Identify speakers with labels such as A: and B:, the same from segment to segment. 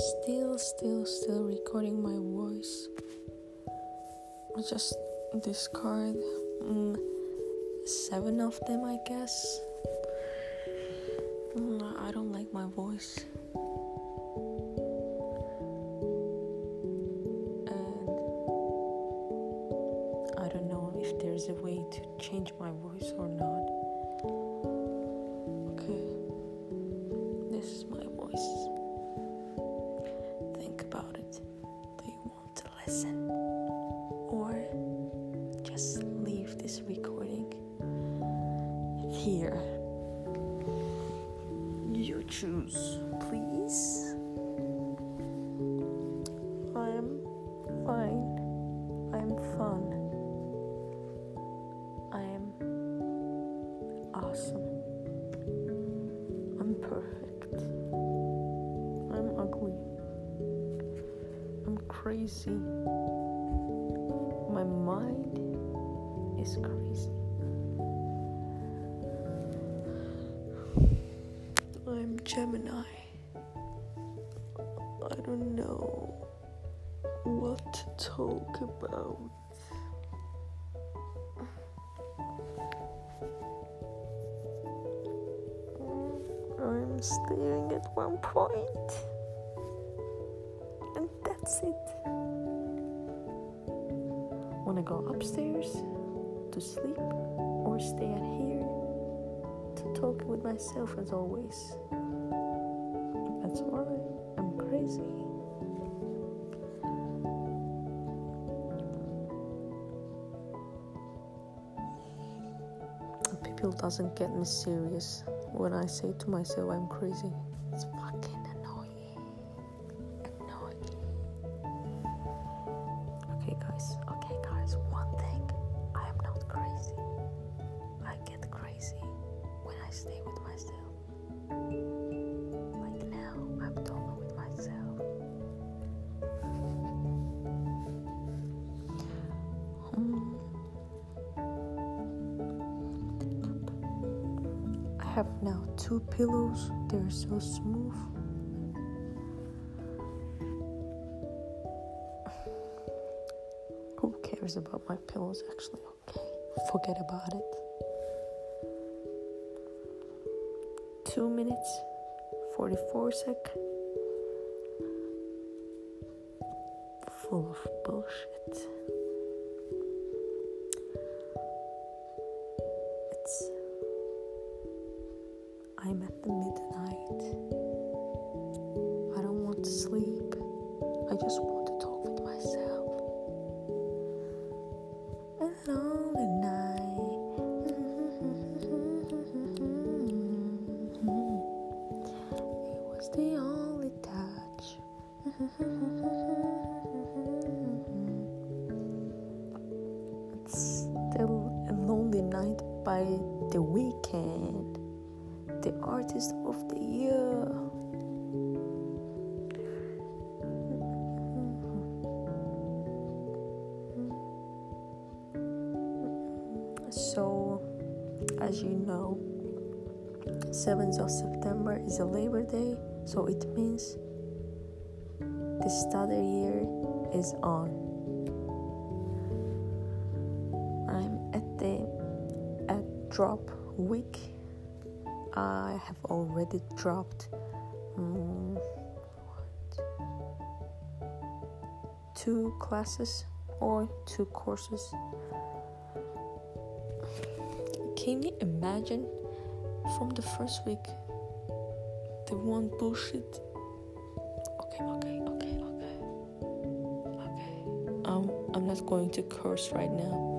A: still, still, still recording my voice. I just discard mm, seven of them, I guess. Mm, I don't like my voice. And I don't know if there's a way to change my voice or not. Just leave this recording here? You choose, please. I'm fine. I'm fun. I am awesome. I'm perfect. I'm ugly. I'm crazy. My mind is crazy. I'm Gemini. I don't know what to talk about. I'm staring at one point, and that's it. Wanna go upstairs to sleep or stay at here to talk with myself as always? That's why I'm crazy. People doesn't get me serious when I say to myself I'm crazy. It's fucking annoying. Annoying. Okay guys, I stay with myself. Like now, I'm talking with myself. Hmm. I have now two pillows. They're so smooth. Who cares about my pillows actually? Okay, forget about it. Two minutes, 44 sec. Full of bullshit. It's I'm at the midnight. I don't want to sleep. I just want to talk with myself. A lonely Still lonely night by The Weeknd the artist of the year. So, as you know, 7th of September is a Labor Day, so it means the study year is on. Drop week I have already dropped um, two classes or two courses. Can you imagine from the first week the one bullshit? Okay, okay, okay, okay, okay. Um, I'm not going to curse right now.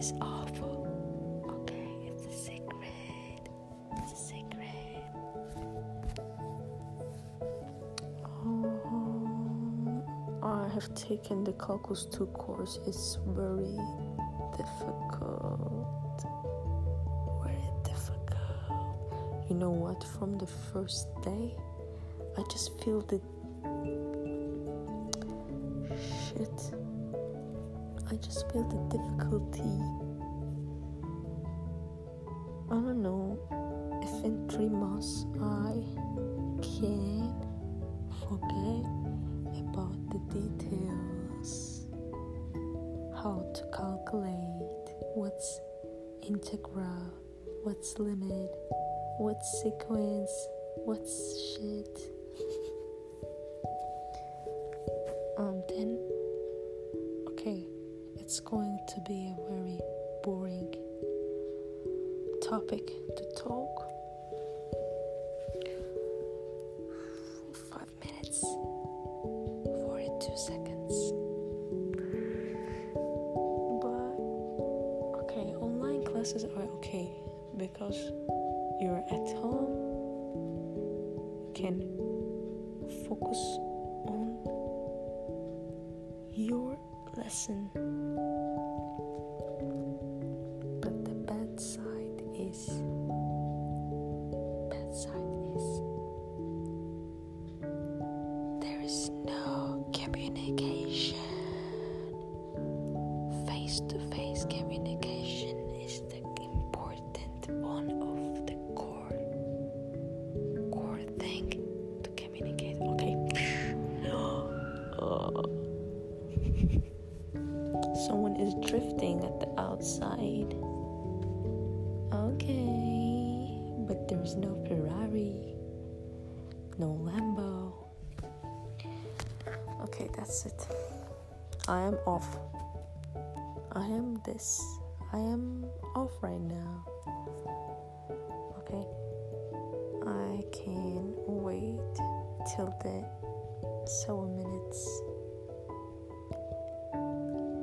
A: Is awful. Okay, it's a secret. It's a secret. Um, I have taken the Calculus 2 course. It's very difficult. Very difficult. You know what? From the first day, I just feel the shit. I just feel the difficulty. I don't know if in three months I can forget about the details. How to calculate what's integral, what's limit, what's sequence, what's shit. 42 seconds. But, okay, online classes are okay because you're at home, you can focus on your lesson. Okay, but there's no Ferrari, no Lambo. Okay, that's it. I am off. I am this. I am off right now. Okay, I can wait till the seven minutes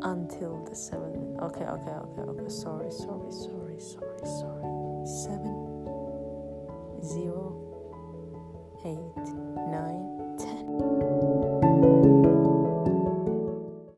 A: until the seven. Okay, okay, okay, okay. Sorry, sorry, sorry, sorry, sorry, sorry. Seven, zero, eight, nine, ten.